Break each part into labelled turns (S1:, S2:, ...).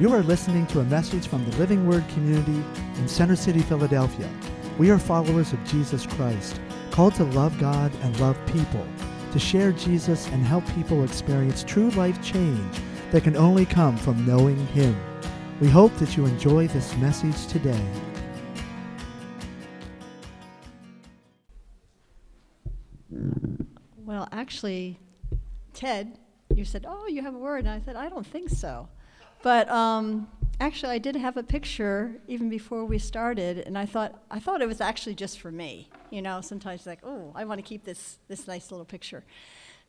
S1: You are listening to a message from the Living Word community in Center City, Philadelphia. We are followers of Jesus Christ, called to love God and love people, to share Jesus and help people experience true life change that can only come from knowing Him. We hope that you enjoy this message today.
S2: Well, actually, Ted, you said, Oh, you have a word. And I said, I don't think so. But um, actually, I did have a picture even before we started, and I thought, I thought it was actually just for me. You know, sometimes like, oh, I want to keep this, this nice little picture.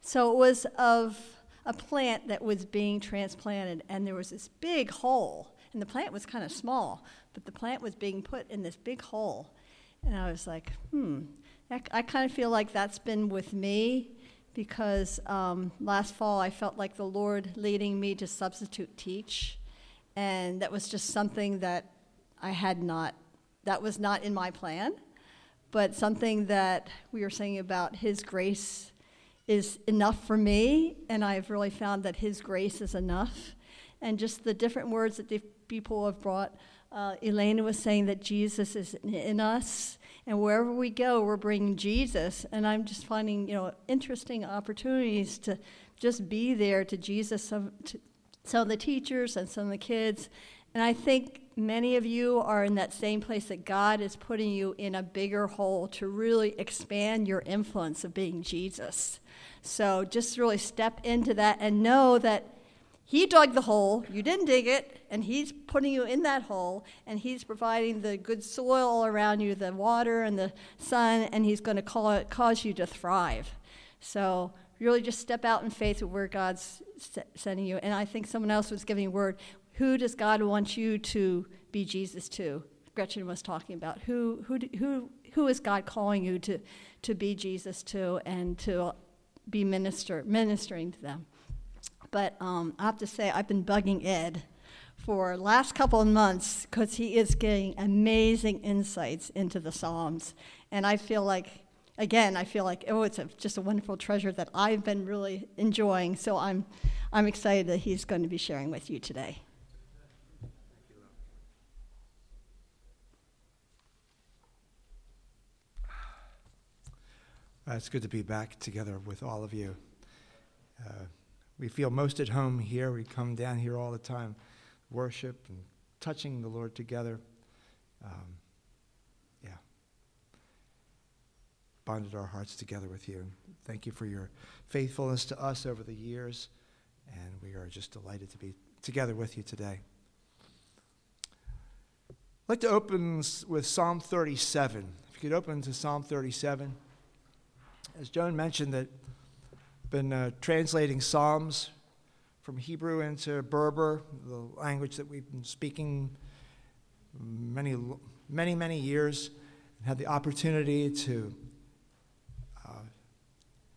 S2: So it was of a plant that was being transplanted, and there was this big hole. And the plant was kind of small, but the plant was being put in this big hole. And I was like, hmm, I kind of feel like that's been with me because um, last fall I felt like the Lord leading me to substitute teach. And that was just something that I had not, that was not in my plan, but something that we were saying about His grace is enough for me. And I've really found that His grace is enough. And just the different words that the people have brought. Uh, Elena was saying that Jesus is in us and wherever we go, we're bringing Jesus. And I'm just finding, you know, interesting opportunities to just be there to Jesus, some, to some of the teachers and some of the kids. And I think many of you are in that same place that God is putting you in a bigger hole to really expand your influence of being Jesus. So just really step into that and know that he dug the hole, you didn't dig it, and He's putting you in that hole, and He's providing the good soil around you, the water and the sun, and He's going to cause you to thrive. So, really just step out in faith where God's sending you. And I think someone else was giving a word. Who does God want you to be Jesus to? Gretchen was talking about. Who, who, who, who is God calling you to, to be Jesus to and to be minister, ministering to them? But um, I have to say, I've been bugging Ed for last couple of months because he is getting amazing insights into the Psalms. And I feel like, again, I feel like, oh, it's a, just a wonderful treasure that I've been really enjoying. So I'm, I'm excited that he's going to be sharing with you today.
S3: It's good to be back together with all of you. Uh, we feel most at home here. We come down here all the time, worship and touching the Lord together. Um, yeah. Bonded our hearts together with you. Thank you for your faithfulness to us over the years, and we are just delighted to be together with you today. I'd like to open with Psalm 37. If you could open to Psalm 37. As Joan mentioned, that been uh, translating Psalms from Hebrew into Berber, the language that we've been speaking many, many, many years, and had the opportunity to, uh,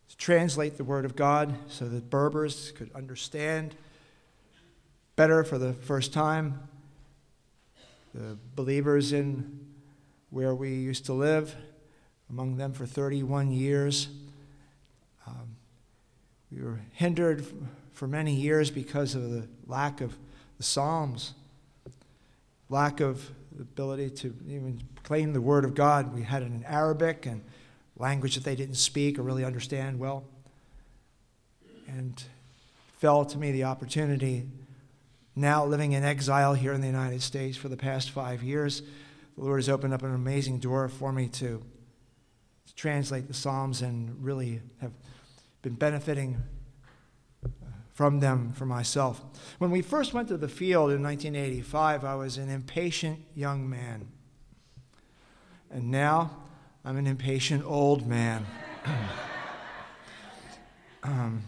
S3: to translate the Word of God so that Berbers could understand better for the first time the believers in where we used to live, among them for 31 years. We were hindered for many years because of the lack of the Psalms, lack of ability to even claim the Word of God. We had it in Arabic and language that they didn't speak or really understand well. And fell to me the opportunity, now living in exile here in the United States for the past five years, the Lord has opened up an amazing door for me to, to translate the Psalms and really have been benefiting uh, from them for myself. When we first went to the field in 1985, I was an impatient young man. And now I'm an impatient old man. um,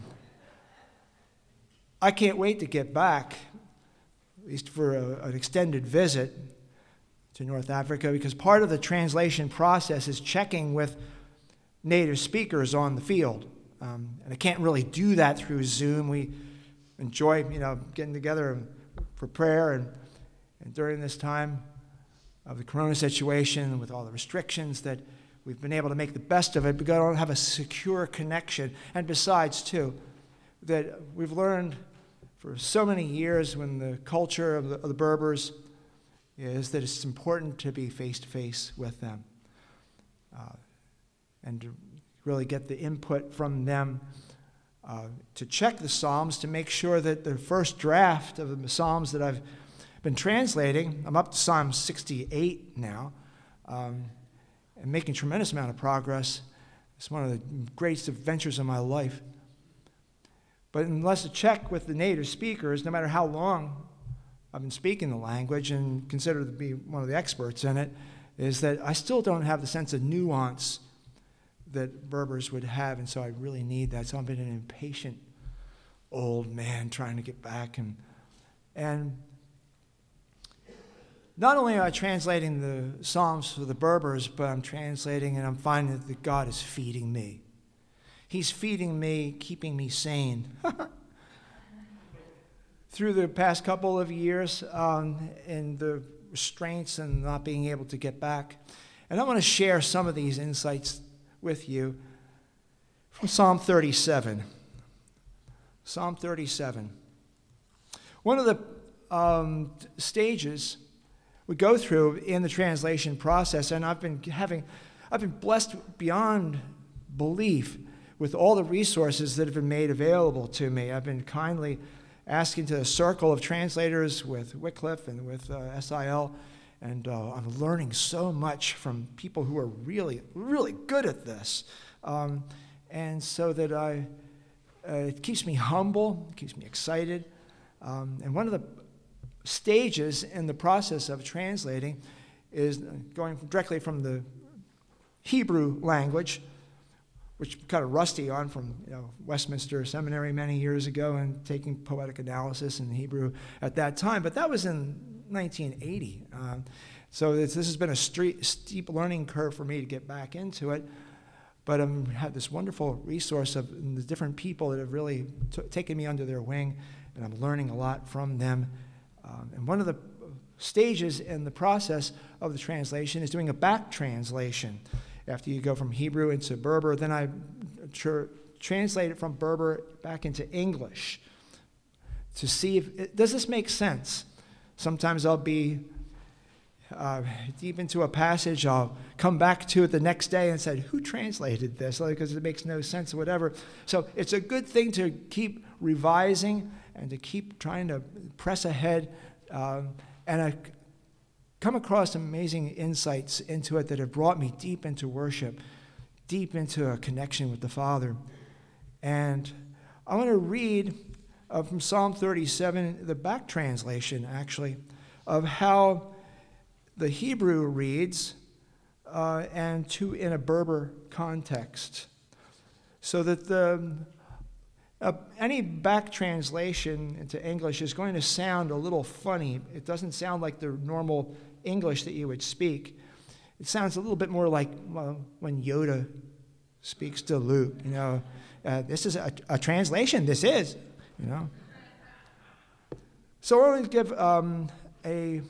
S3: I can't wait to get back, at least for a, an extended visit to North Africa, because part of the translation process is checking with native speakers on the field. Um, and I can't really do that through Zoom. We enjoy, you know, getting together for prayer. And, and during this time of the corona situation, with all the restrictions, that we've been able to make the best of it because I don't have a secure connection. And besides, too, that we've learned for so many years when the culture of the, of the Berbers is that it's important to be face to face with them uh, and really get the input from them. Uh, to check the Psalms to make sure that the first draft of the Psalms that I've been translating, I'm up to Psalm 68 now, um, and making tremendous amount of progress. It's one of the greatest adventures of my life. But unless a check with the native speakers, no matter how long I've been speaking the language and considered to be one of the experts in it, is that I still don't have the sense of nuance that Berbers would have, and so I really need that. So I've been an impatient old man trying to get back and and not only am I translating the Psalms for the Berbers, but I'm translating and I'm finding that God is feeding me. He's feeding me, keeping me sane. Through the past couple of years, um, and the restraints and not being able to get back. And I want to share some of these insights with you from Psalm 37. Psalm 37. One of the um, stages we go through in the translation process, and I've been having, I've been blessed beyond belief with all the resources that have been made available to me. I've been kindly asking to a circle of translators with Wycliffe and with uh, SIL, and uh, I'm learning so much from people who are really, really good at this. Um, and so that I, uh, it keeps me humble, it keeps me excited. Um, and one of the stages in the process of translating is going directly from the Hebrew language which kind of rusty on from you know, Westminster Seminary many years ago and taking poetic analysis in Hebrew at that time. But that was in 1980. Um, so this, has been a street, steep learning curve for me to get back into it. But I um, had this wonderful resource of the different people that have really t- taken me under their wing, and I'm learning a lot from them. Um, and one of the stages in the process of the translation is doing a back translation after you go from Hebrew into Berber. Then I tr- translate it from Berber back into English to see if it, does this make sense. Sometimes I'll be uh, deep into a passage, I'll come back to it the next day and say, Who translated this? Because it makes no sense or whatever. So it's a good thing to keep revising and to keep trying to press ahead. Um, and I, come across amazing insights into it that have brought me deep into worship, deep into a connection with the Father. And I want to read uh, from Psalm 37, the back translation actually, of how the Hebrew reads uh, and to in a Berber context. So that the uh, any back translation into English is going to sound a little funny. It doesn't sound like the normal English that you would speak. It sounds a little bit more like well, when Yoda speaks to Luke. You know, uh, this is a, a, translation. This is, you know. So I want to give um, a,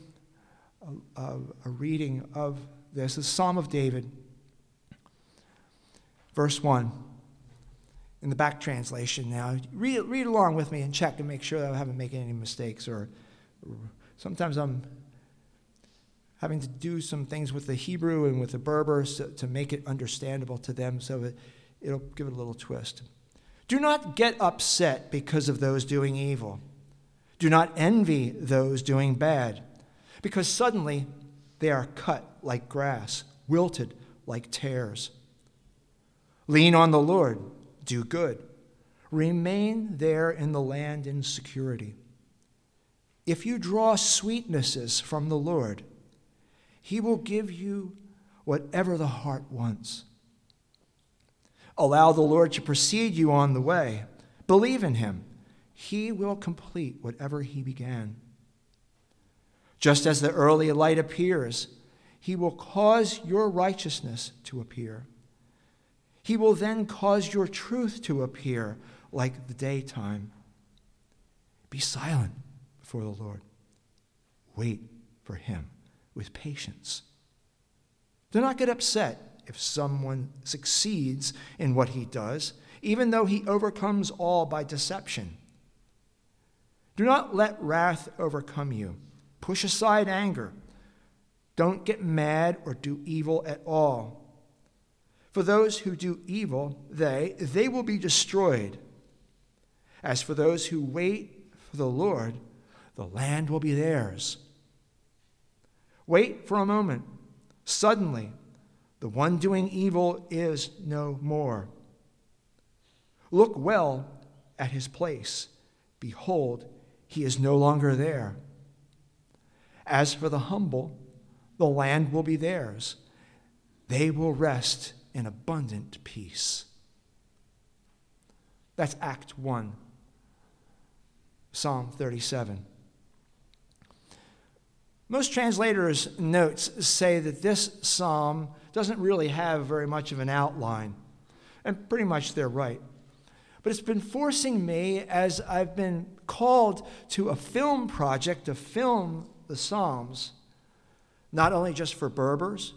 S3: a, a reading of this. The Psalm of David, verse one in the back translation now. Read, read along with me and check and make sure that I haven't made any mistakes. Or, or, sometimes I'm having to do some things with the Hebrew and with the Berber so, to make it understandable to them so that it'll give it a little twist. Do not get upset because of those doing evil. Do not envy those doing bad, because suddenly they are cut like grass, wilted like tares. Lean on the Lord do good. Remain there in the land in security. If you draw sweetnesses from the Lord, He will give you whatever the heart wants. Allow the Lord to precede you on the way. Believe in Him. He will complete whatever He began. Just as the early light appears, He will cause your righteousness to appear. He will then cause your truth to appear like the daytime. Be silent before the Lord. Wait for him with patience. Do not get upset if someone succeeds in what he does, even though he overcomes all by deception. Do not let wrath overcome you. Push aside anger. Don't get mad or do evil at all. For those who do evil, they, they will be destroyed. As for those who wait for the Lord, the land will be theirs. Wait for a moment. Suddenly, the one doing evil is no more. Look well at his place. Behold, he is no longer there. As for the humble, the land will be theirs. They will rest in abundant peace. That's Act 1, Psalm 37. Most translators' notes say that this psalm doesn't really have very much of an outline, and pretty much they're right. But it's been forcing me as I've been called to a film project to film the Psalms, not only just for Berbers,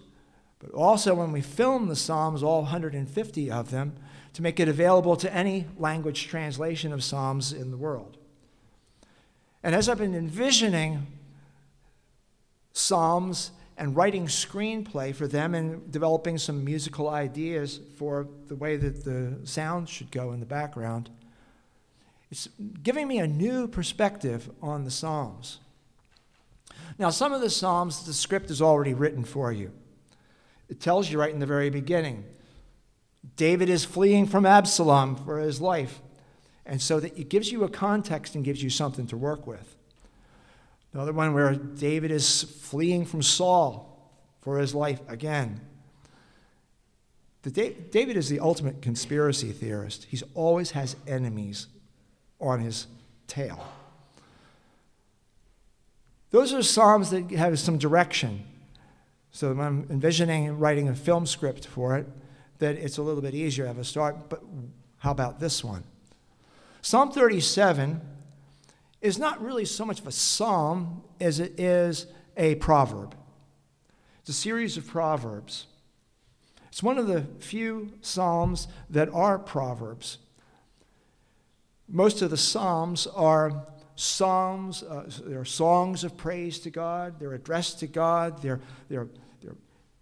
S3: but also when we film the Psalms, all 150 of them, to make it available to any language translation of Psalms in the world. And as I've been envisioning Psalms and writing screenplay for them and developing some musical ideas for the way that the sound should go in the background. It's giving me a new perspective on the Psalms. Now, some of the Psalms, the script is already written for you. It tells you right in the very beginning David is fleeing from Absalom for his life. And so that it gives you a context and gives you something to work with. Another one where David is fleeing from Saul for his life again. The David is the ultimate conspiracy theorist. He always has enemies on his tail. Those are Psalms that have some direction. So I'm envisioning writing a film script for it, that it's a little bit easier to have a start. But how about this one? Psalm 37 is not really so much of a psalm as it is a proverb. It's a series of proverbs. It's one of the few psalms that are proverbs. Most of the psalms are psalms, uh, they're songs of praise to God, they're addressed to God, they're, they're, they're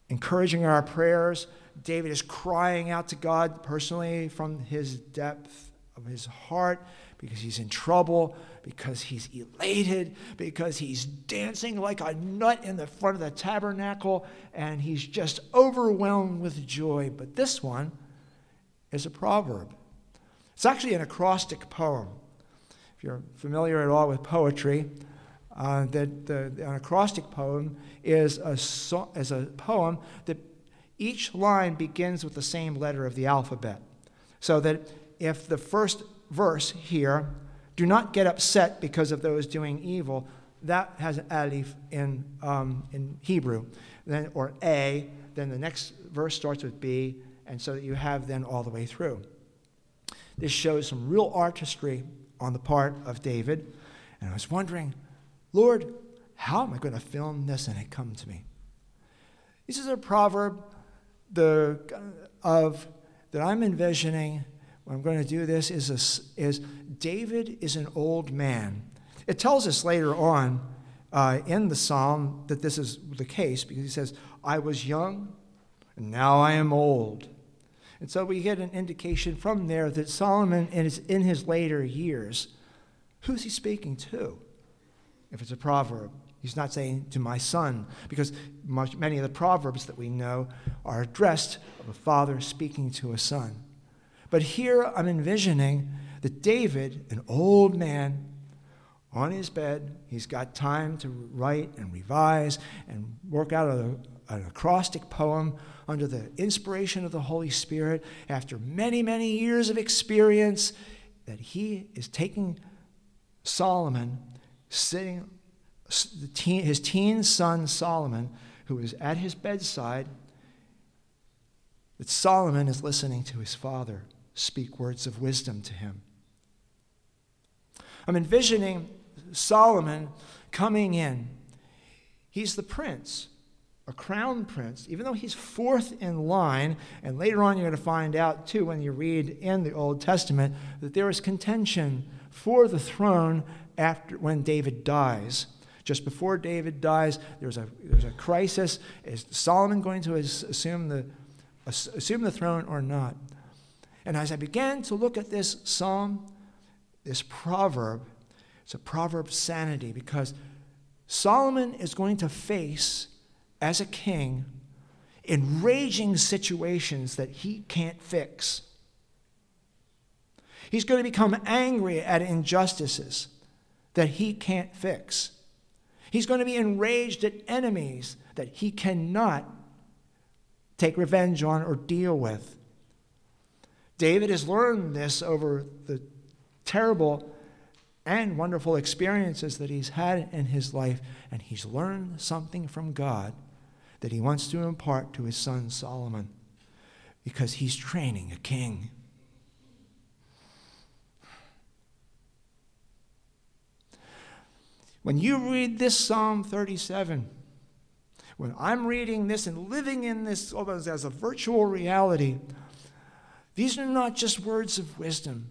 S3: encouraging our prayers. David is crying out to God personally from his depth of his heart because he's in trouble, because he's elated, because he's dancing like a nut in the front of the tabernacle, and he's just overwhelmed with joy. But this one is a proverb. It's actually an acrostic poem. If you're familiar at all with poetry, uh, that the, an acrostic poem is a, so, is a poem that each line begins with the same letter of the alphabet. So that if the first verse here, do not get upset because of those doing evil, that has an alif in, um, in Hebrew, then, or A, then the next verse starts with B, and so that you have then all the way through. This shows some real artistry on the part of David, and I was wondering, Lord, how am I going to film this and it come to me? This is a proverb the, of, that I'm envisioning what I'm going to do this is, a, is David is an old man. It tells us later on uh, in the psalm that this is the case because he says, I was young and now I am old. And so we get an indication from there that Solomon is in his later years. Who's he speaking to? If it's a proverb, he's not saying to my son, because much, many of the proverbs that we know are addressed of a father speaking to a son. But here I'm envisioning that David, an old man, on his bed, he's got time to write and revise and work out a, an acrostic poem under the inspiration of the Holy Spirit after many, many years of experience, that he is taking Solomon, sitting, his teen son Solomon, who is at his bedside, that Solomon is listening to his father speak words of wisdom to him. I'm envisioning Solomon coming in. He's the prince, a crown prince, even though he's fourth in line. And later on, you're going to find out, too, when you read in the Old Testament, that there is contention for the throne after when David dies. Just before David dies, there's a, there's a crisis. Is Solomon going to assume the, assume the throne or not? And as I began to look at this psalm, this proverb, it's a proverb of sanity because Solomon is going to face, as a king, enraging situations that he can't fix. He's going to become angry at injustices that he can't fix. He's going to be enraged at enemies that he cannot take revenge on or deal with. David has learned this over the terrible and wonderful experiences that he's had in his life, and he's learned something from God that he wants to impart to his son Solomon because he's training a king. When you read this Psalm 37, when I'm reading this and living in this almost as a virtual reality, these are not just words of wisdom.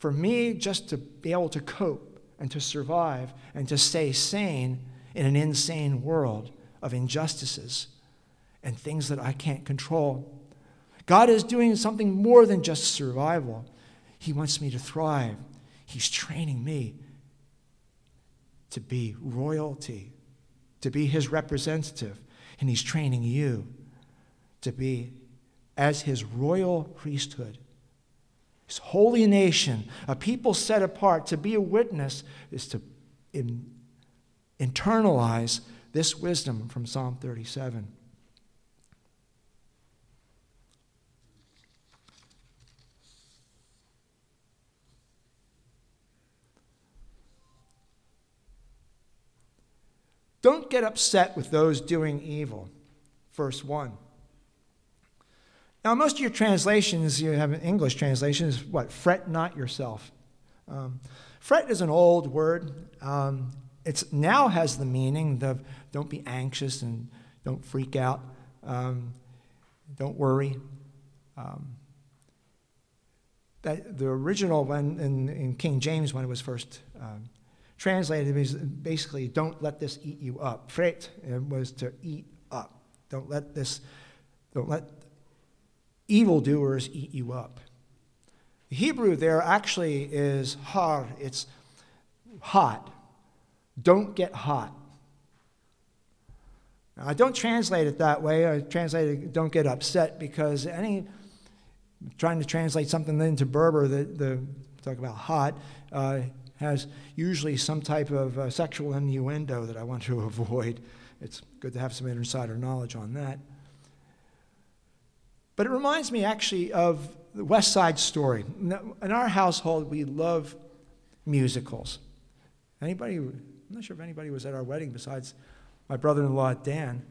S3: For me, just to be able to cope and to survive and to stay sane in an insane world of injustices and things that I can't control. God is doing something more than just survival. He wants me to thrive. He's training me to be royalty, to be his representative. And he's training you to be as his royal priesthood, his holy nation, a people set apart. To be a witness is to in, internalize this wisdom from Psalm 37. Don't get upset with those doing evil. Verse 1. Now, most of your translations, you have an English translation, is what? Fret not yourself. Um, fret is an old word. Um, it now has the meaning of don't be anxious and don't freak out. Um, don't worry. Um, that the original one in, in, King James when it was first um, translated is basically don't let this eat you up. Fret was to eat up. Don't let this, don't let evildoers eat you up. The Hebrew there actually is har, it's hot. Don't get hot. Now, I don't translate it that way. I translate it don't get upset because any trying to translate something into Berber that the talk about hot uh, has usually some type of uh, sexual innuendo that I want to avoid. It's good to have some insider knowledge on that. But it reminds me actually of the West Side Story. In our household, we love musicals. Anybody, I'm not sure if anybody was at our wedding besides my brother in law, Dan.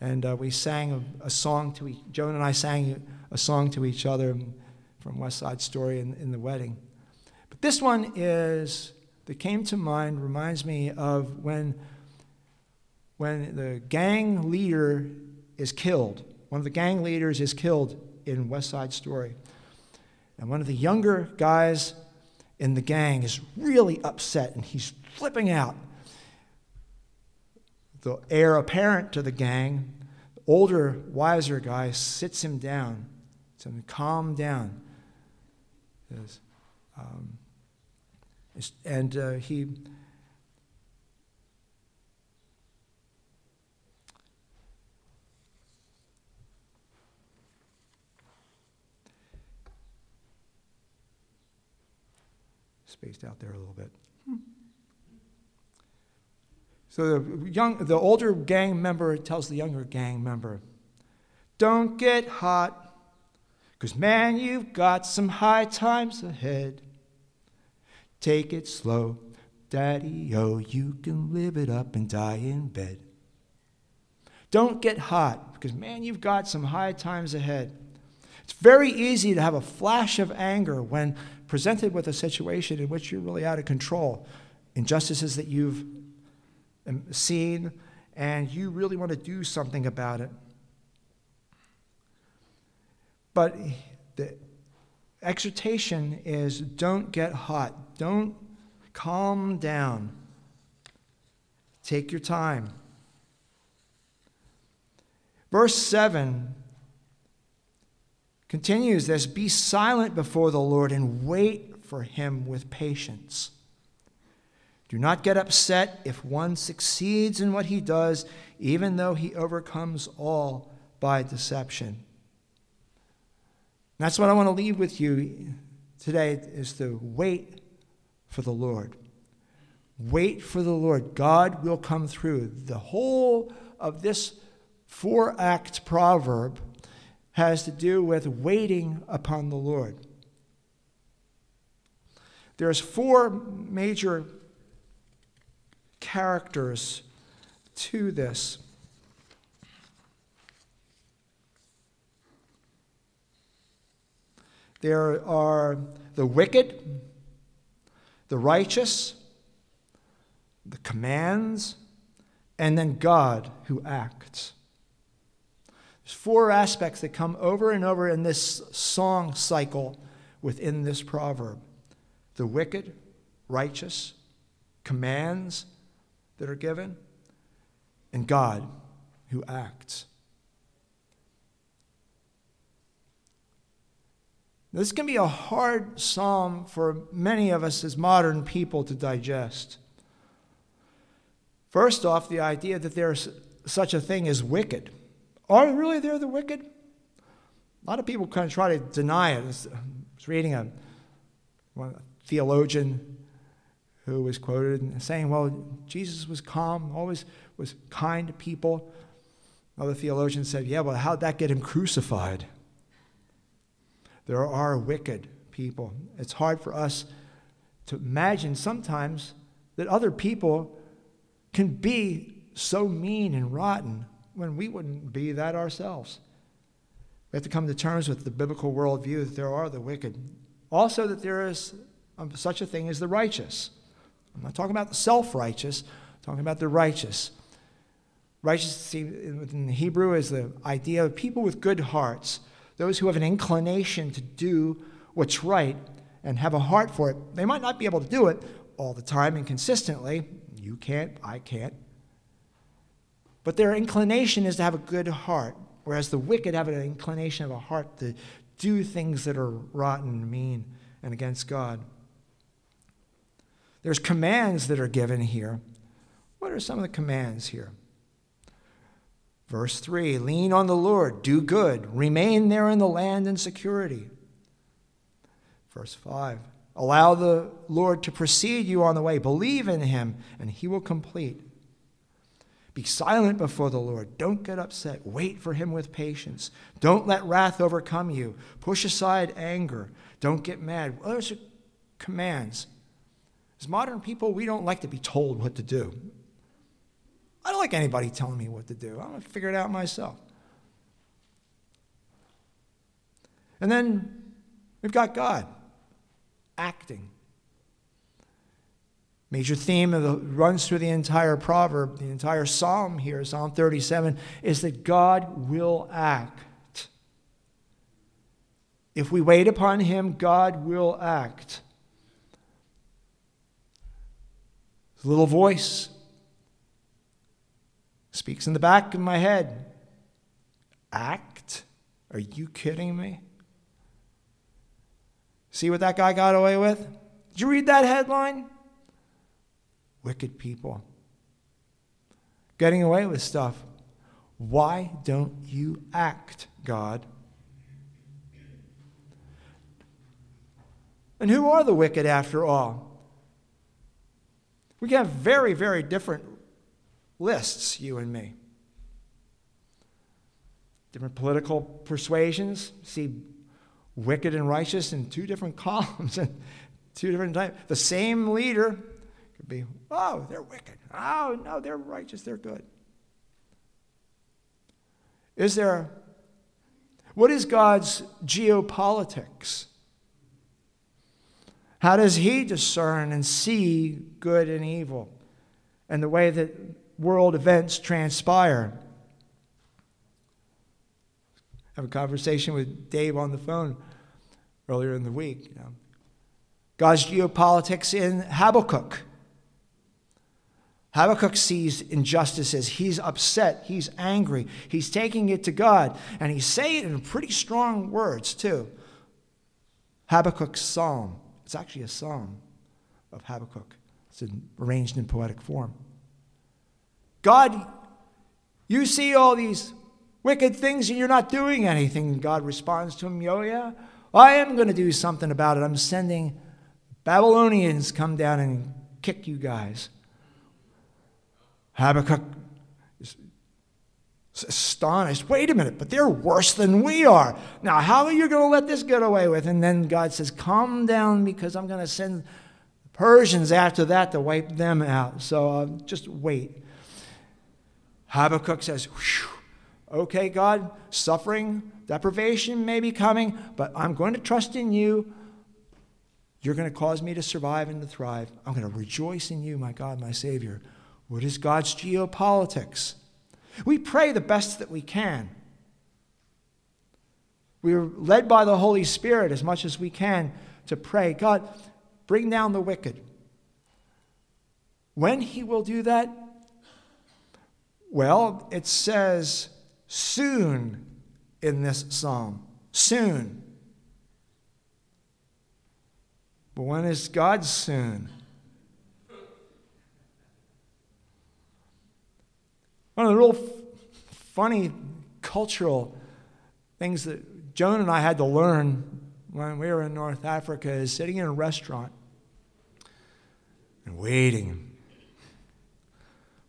S3: And uh, we sang a, a, song to each, Joan and I sang a song to each other from West Side Story in, in the wedding. But this one is, that came to mind, reminds me of when, when the gang leader is killed. One of the gang leaders is killed in West Side Story. And one of the younger guys in the gang is really upset and he's flipping out. The heir apparent to the gang, the older, wiser guy, sits him down, tells him calm down. Says, um, and uh, he spaced out there a little bit. So the young, the older gang member tells the younger gang member, "Don't get hot, cause man, you've got some high times ahead. Take it slow, daddy, oh, you can live it up and die in bed. Don't get hot, because man, you've got some high times ahead. It's very easy to have a flash of anger when presented with a situation in which you're really out of control, injustices that you've um, seen, and you really want to do something about it. But the exhortation is don't get hot. Don't calm down. Take your time. Verse 7 continues this Be silent before the Lord and wait for him with patience. Do not get upset if one succeeds in what he does, even though he overcomes all by deception. That's what I want to leave with you today is to wait for the Lord. Wait for the Lord. God will come through. The whole of this four act proverb has to do with waiting upon the Lord. There's four major characters to this. There are the wicked, the righteous, the commands, and then God who acts. There's four aspects that come over and over in this song cycle within this proverb the wicked, righteous, commands that are given, and God who acts. This can be a hard psalm for many of us as modern people to digest. First off, the idea that there's such a thing as wicked. Are really there the wicked? A lot of people kind of try to deny it. I was reading a, a theologian who was quoted saying, well, Jesus was calm, always was kind to people. Another theologian said, yeah, well, how'd that get him crucified? There are wicked people. It's hard for us to imagine sometimes that other people can be so mean and rotten when we wouldn't be that ourselves. We have to come to terms with the biblical worldview that there are the wicked. Also, that there is um, such a thing as the righteous. I'm not talking about the self righteous, I'm talking about the righteous. Righteous in the Hebrew is the idea of people with good hearts those who have an inclination to do what's right and have a heart for it. They might not be able to do it all the time and consistently. You can't, I can't. But their inclination is to have a good heart, whereas the wicked have an inclination of a heart to do things that are rotten mean and against God. There's commands that are given here. What are some of the commands here? Verse 3 Lean on the Lord, do good, remain there in the land in security. Verse 5 Allow the Lord to precede you on the way, believe in him, and he will complete. Be silent before the Lord. Don't get upset. Wait for him with patience. Don't let wrath overcome you. Push aside anger. Don't get mad. Those are commands. As modern people, we don't like to be told what to do. I don't like anybody telling me what to do. I'm going to figure it out myself. And then we've got God acting. Major theme the runs through the entire proverb, the entire psalm here, Psalm 37, is that God will act. If we wait upon him, God will act. The little voice speaks in the back of my head. Act? Are you kidding me? See what that guy got away with? Did you read that headline? Wicked people. Getting away with stuff. Why don't you act, God? And who are the wicked after all? We have very, very different lists, you and me. Different political persuasions see wicked and righteous in two different columns and two different types. The same leader could be, oh, they're wicked. Oh, no, they're righteous, they're good. Is there, what is God's geopolitics? How does he discern and see good and evil and the way that world events transpire. I have a conversation with Dave on the phone earlier in the week. You know. God's geopolitics in Habakkuk. Habakkuk sees injustices. He's upset. He's angry. He's taking it to God. And he's saying it in pretty strong words, too. Habakkuk's psalm. It's actually a psalm of Habakkuk. It's arranged in poetic form. God, you see all these wicked things and you're not doing anything. God responds to him, Yo, yeah, I am going to do something about it. I'm sending Babylonians come down and kick you guys. Habakkuk is astonished. Wait a minute, but they're worse than we are. Now, how are you going to let this get away with? And then God says, Calm down because I'm going to send Persians after that to wipe them out. So uh, just wait. Habakkuk says, Okay, God, suffering, deprivation may be coming, but I'm going to trust in you. You're going to cause me to survive and to thrive. I'm going to rejoice in you, my God, my Savior. What is God's geopolitics? We pray the best that we can. We are led by the Holy Spirit as much as we can to pray, God, bring down the wicked. When He will do that? Well, it says soon in this psalm. Soon. But when is God soon? One of the real f- funny cultural things that Joan and I had to learn when we were in North Africa is sitting in a restaurant and waiting.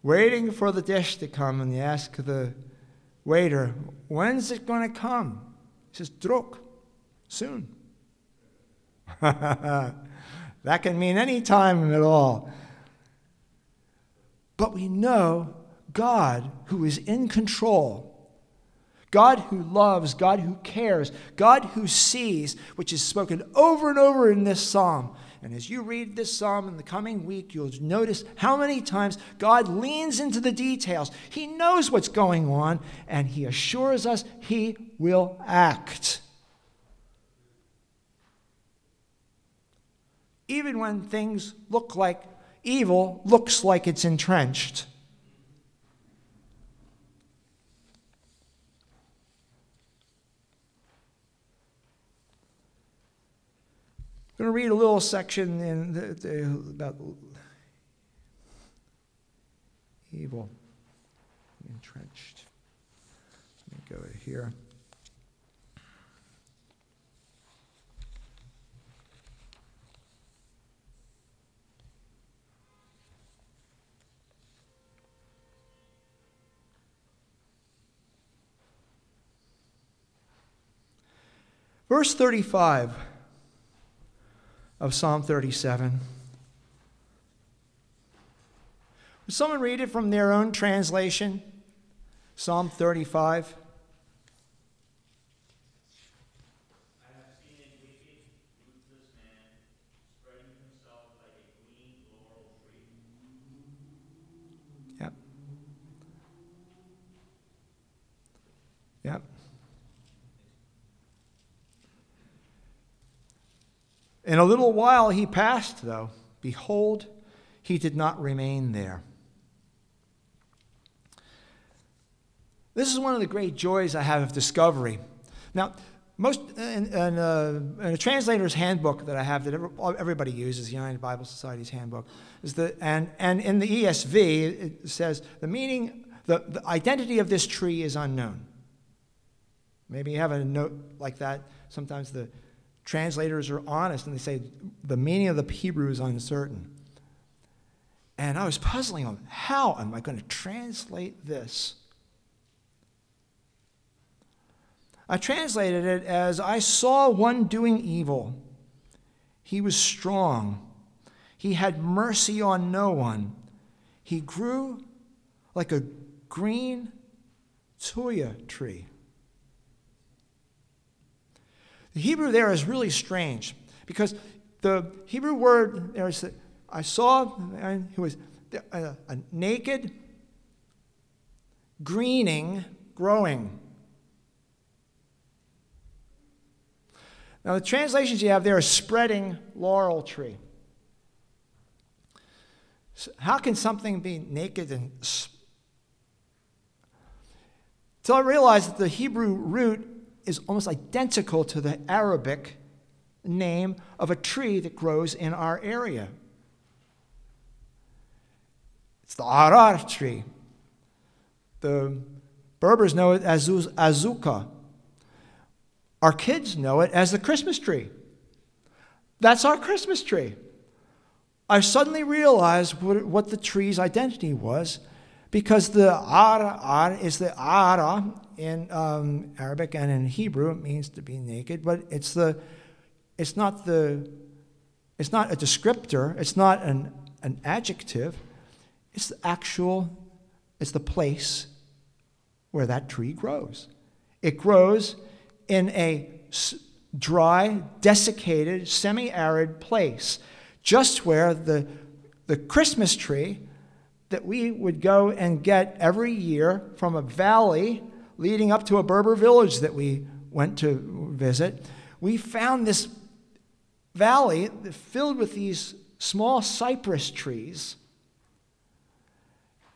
S3: Waiting for the dish to come, and you ask the waiter, When's it going to come? He says, Druk, soon. that can mean any time at all. But we know God who is in control, God who loves, God who cares, God who sees, which is spoken over and over in this psalm. And as you read this psalm in the coming week, you'll notice how many times God leans into the details. He knows what's going on, and He assures us He will act. Even when things look like evil looks like it's entrenched. I'm going to read a little section in the, the, about evil entrenched. Let me go here. Verse 35 of Psalm 37. Would someone read it from their own translation? Psalm 35. In a little while he passed, though. Behold, he did not remain there. This is one of the great joys I have of discovery. Now, most in, in, uh, in, a translator's handbook that I have that everybody uses, the United Bible Society's handbook, is the and and in the ESV it says the meaning, the, the identity of this tree is unknown. Maybe you have a note like that. Sometimes the translators are honest and they say the meaning of the Hebrew is uncertain. And I was puzzling on how am I going to translate this? I translated it as I saw one doing evil. He was strong. He had mercy on no one. He grew like a green tuya tree. The Hebrew there is really strange because the Hebrew word there is I saw who was a, a naked, greening, growing. Now, the translations you have there are spreading laurel tree. So how can something be naked and. So I realized that the Hebrew root is almost identical to the Arabic name of a tree that grows in our area. It's the arar tree. The Berbers know it as azuka. Our kids know it as the Christmas tree. That's our Christmas tree. I suddenly realized what, the tree's identity was because the ara, ara is the ara in um, Arabic and in Hebrew. It means to be naked, but it's the, it's not the, it's not a descriptor. It's not an, an adjective. It's the actual, it's the place where that tree grows. It grows in a dry, desiccated, semi arid place, just where the, the Christmas tree that we would go and get every year from a valley leading up to a Berber village that we went to visit, we found this valley filled with these small cypress trees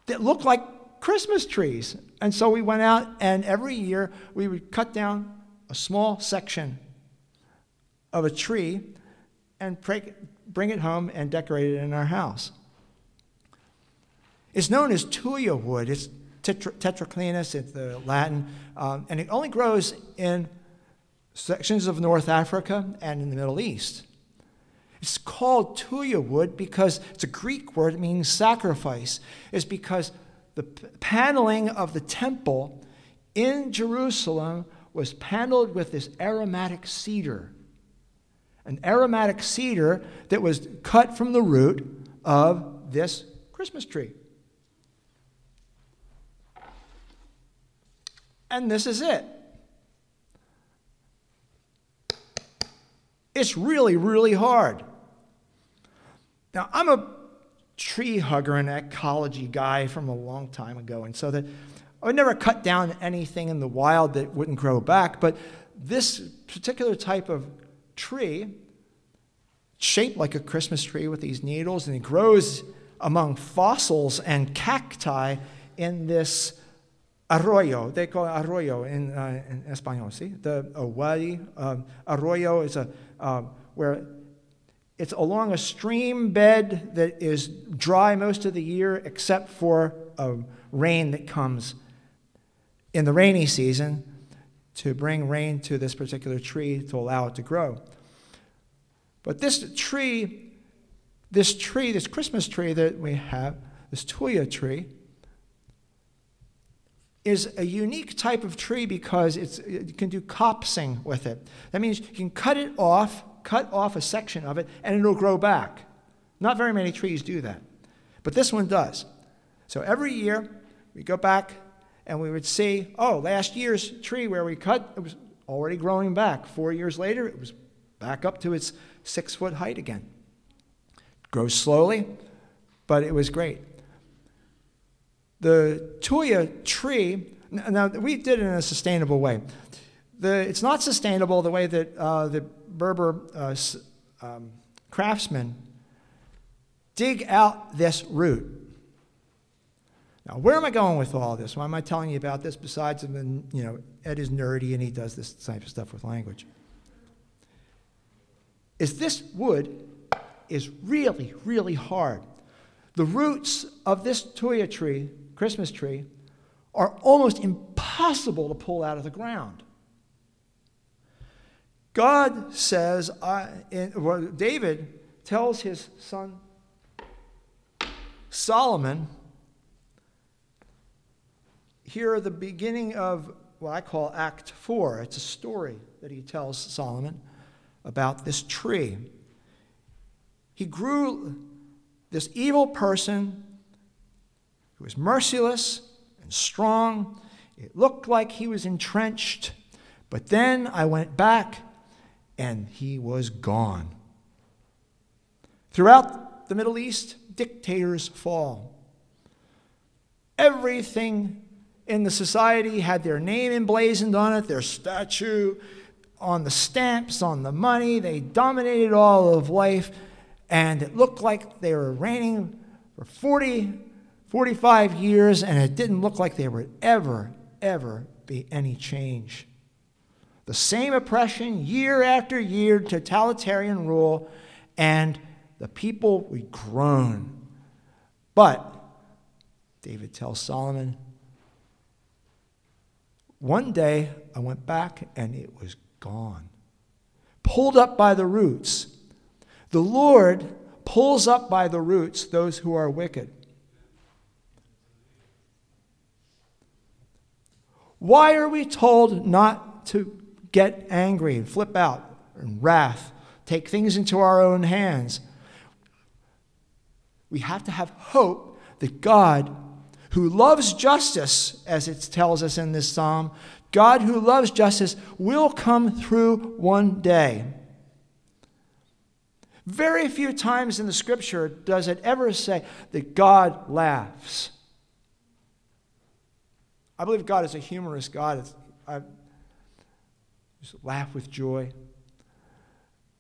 S3: that looked like Christmas trees. And so we went out, and every year we would cut down a small section of a tree and bring it home and decorate it in our house. It's known as tuya wood. It's tetra- tetraclinus, it's the Latin, um, and it only grows in sections of North Africa and in the Middle East. It's called tuya wood because it's a Greek word meaning sacrifice. Is because the paneling of the temple in Jerusalem was paneled with this aromatic cedar. An aromatic cedar that was cut from the root of this Christmas tree. And this is it. It's really, really hard. Now, I'm a tree hugger and ecology guy from a long time ago, and so that I would never cut down anything in the wild that wouldn't grow back, but this particular type of tree, shaped like a Christmas tree with these needles, and it grows among fossils and cacti in this arroyo. They call it arroyo in, uh, in Espanol. See, the a wadi um, arroyo is a uh, where it's along a stream bed that is dry most of the year, except for um, rain that comes in the rainy season to bring rain to this particular tree to allow it to grow. But this tree, this tree, this Christmas tree that we have, this tuya tree, is a unique type of tree because you can do copsing with it. That means you can cut it off, cut off a section of it, and it'll grow back. Not very many trees do that, but this one does. So every year we go back and we would see, oh, last year's tree where we cut, it was already growing back. Four years later, it was back up to its six foot height again. Grows slowly, but it was great the tuya tree, now we did it in a sustainable way. The, it's not sustainable the way that uh, the Berber uh, um, craftsmen dig out this root. Now, where am I going with all this? Why am I telling you about this besides, you know, Ed is nerdy and he does this type of stuff with language? Is this wood is really, really hard. The roots of this tuya tree Christmas tree are almost impossible to pull out of the ground. God says, I, in, well, David tells his son Solomon, here are the beginning of what I call Act 4. It's a story that he tells Solomon about this tree. He grew, this evil person he was merciless and strong. It looked like he was entrenched. But then I went back and he was gone. Throughout the Middle East, dictators fall. Everything in the society had their name emblazoned on it, their statue. on the stamps, on the money. They dominated all of life, and it looked like they were reigning for 40, 45 years, and it didn't look like there would ever, ever be any change. The same oppression year after year, totalitarian rule, and the people would groan. But, David tells Solomon, one day I went back and it was gone, pulled up by the roots. The Lord pulls up by the roots those who are wicked. Why are we told not to get angry and flip out and wrath, take things into our own hands? We have to have hope that God, who loves justice, as it tells us in this psalm, God who loves justice will come through one day. Very few times in the scripture does it ever say that God laughs. I believe God is a humorous God. I just laugh with joy.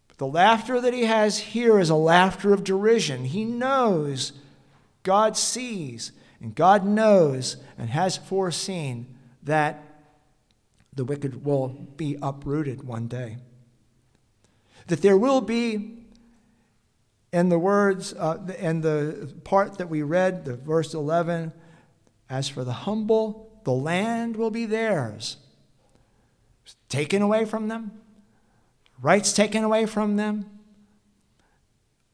S3: But the laughter that he has here is a laughter of derision. He knows, God sees, and God knows and has foreseen that the wicked will be uprooted one day. That there will be, in the words, uh, in the part that we read, the verse 11, as for the humble, the land will be theirs. taken away from them, rights taken away from them,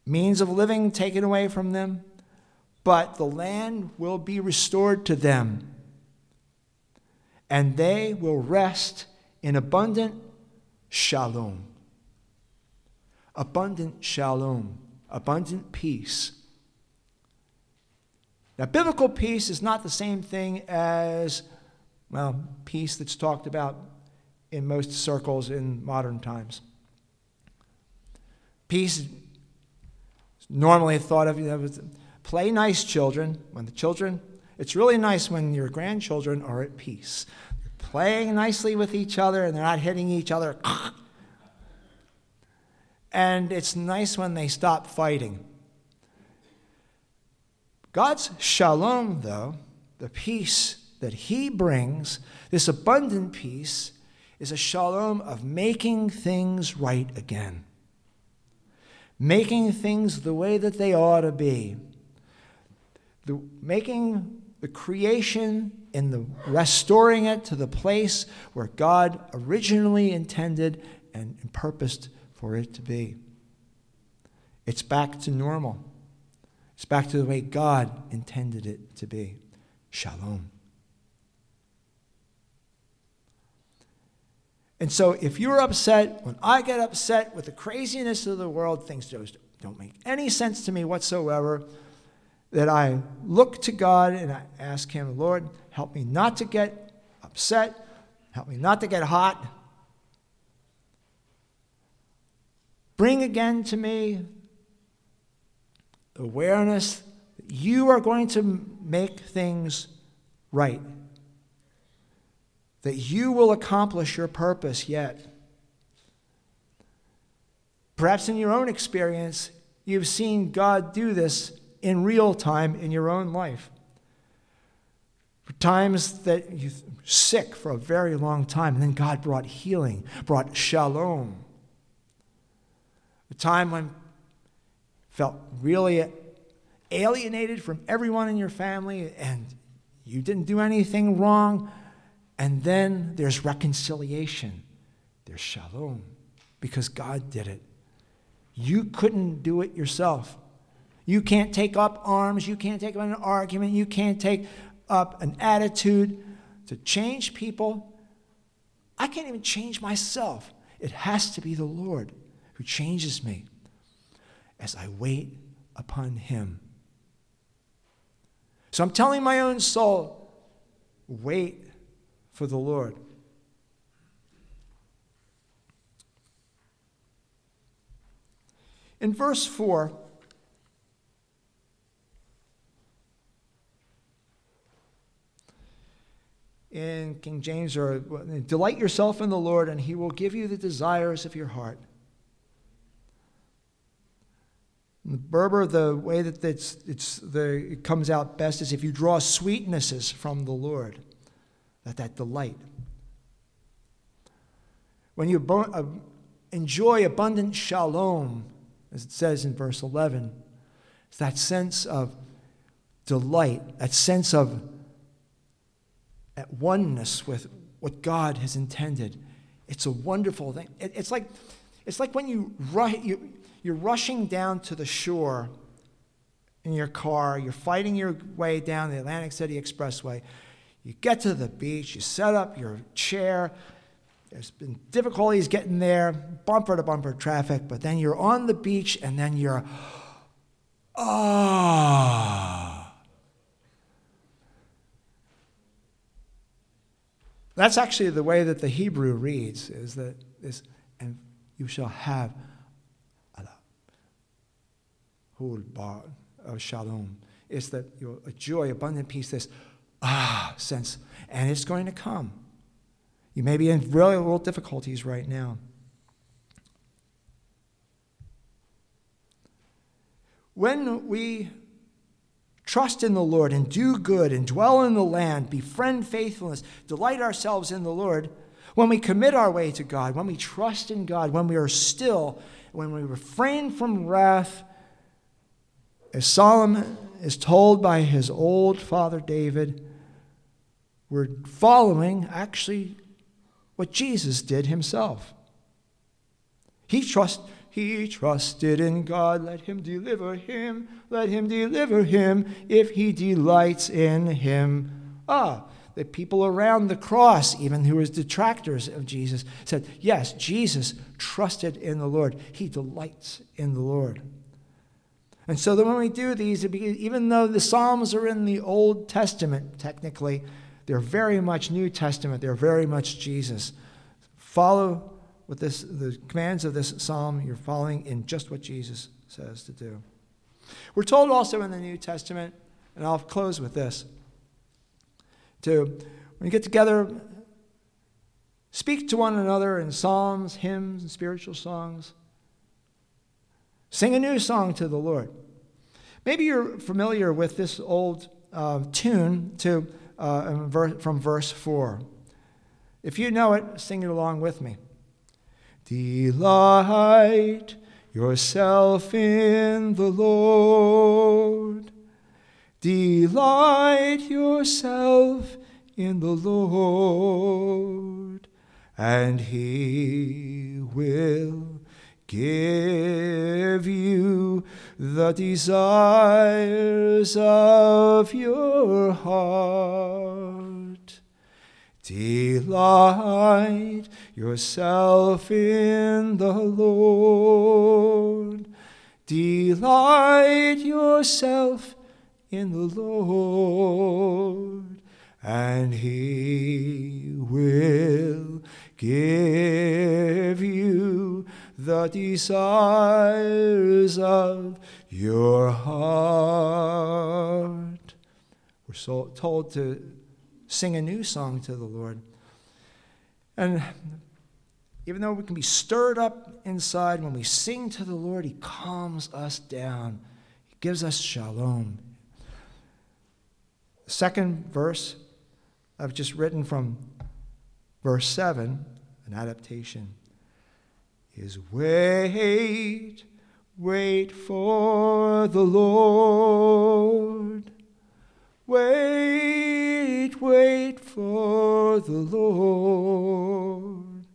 S3: means of living taken away from them, but the land will be restored to them. And they will rest in abundant shalom. Abundant shalom, abundant peace. Now, biblical peace is not the same thing as, well, peace that's talked about in most circles in modern times. Peace is normally thought of as play nice children. When the children, it's really nice when your grandchildren are at peace. They're playing nicely with each other and they're not hitting each other. And it's nice when they stop fighting. God's shalom, though, the peace that He brings, this abundant peace, is a shalom of making things right again, making things the way that they ought to be, the, making the creation and the restoring it to the place where God originally intended and, purposed for it to be. It's back to normal. It's back to the way God intended it to be. Shalom. And so, if you're upset, when I get upset with the craziness of the world, things just don't make any sense to me whatsoever, that I look to God and I ask Him, Lord, help me not to get upset, help me not to get hot. Bring again to me awareness that you are going to make things right, that you will accomplish your purpose yet. Perhaps in your own experience, you've seen God do this in real time in your own life. For times that you're sick for a very long time, and then God brought healing, brought shalom. A time when felt really alienated from everyone in your family and you didn't do anything wrong. And then there's reconciliation, there's shalom, because God did it. You couldn't do it yourself. You can't take up arms, you can't take up an argument, you can't take up an attitude to change people. I can't even change myself. It has to be the Lord who changes me as I wait upon him. So I'm telling my own soul, wait for the Lord. In verse 4, in King James, or delight yourself in the Lord, and he will give you the desires of your heart. In Berber, the way that it's, it's the, it comes out best is if you draw sweetnesses from the Lord, that that delight. When you uh, enjoy abundant shalom, as it says in verse 11, it's that sense of delight, that sense of at oneness with what God has intended. It's a wonderful thing. It, it's, like, it's like when you, ru- you, you're rushing down to the shore in your car, you're fighting your way down the Atlantic City Expressway. You get to the beach, you set up your chair. There's been difficulties getting there, bumper to bumper traffic, but then you're on the beach and then you're, ah. That's actually the way that the Hebrew reads, is that this, and you shall have whole bar of shalom. It's that your joy, abundant peace, this ah sense, and it's going to come. You may be in real real difficulties right now. When we trust in the Lord and do good and dwell in the land, befriend faithfulness, delight ourselves in the Lord, when we commit our way to God, when we trust in God, when we are still, when we refrain from wrath, as Solomon is told by his old father David, we're following actually what Jesus did himself. He trust, he trusted in God, let him deliver him, let him deliver him if he delights in him. Ah, the people around the cross, even who was detractors of Jesus, said, Yes, Jesus trusted in the Lord. He delights in the Lord. And so that when we do these, even though the Psalms are in the Old Testament, technically, they're very much New Testament. They're very much Jesus. Follow with this, the commands of this psalm, you're following in just what Jesus says to do. We're told also in the New Testament, and I'll close with this, to when you get together, speak to one another in psalms, hymns, and spiritual songs. Sing a new song to the Lord. Maybe you're familiar with this old uh, tune to, uh, from verse 4. If you know it, sing it along with me. Delight yourself in the Lord. Delight yourself in the Lord, and He will give you the desires of your heart. Delight yourself in the Lord. Delight yourself in the Lord, and He will give you the desires of your heart. We're so told to sing a new song to the Lord. And even though we can be stirred up inside, when we sing to the Lord, He calms us down. He gives us shalom. The second verse I've just written from verse 7, an adaptation, is wait, wait for the Lord. Wait, wait for the Lord,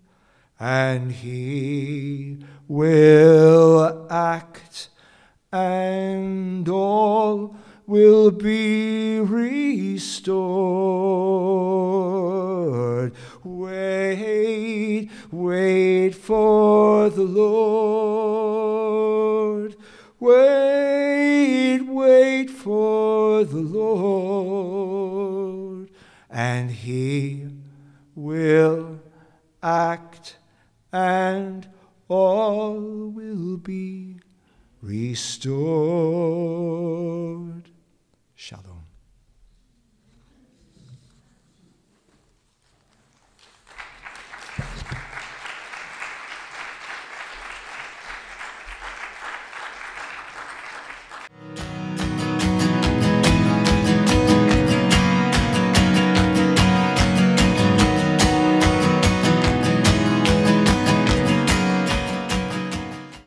S3: and he will act, and all will be restored. Wait, wait for the Lord. Wait, wait for the Lord, and he will act, and all will be restored. Shalom.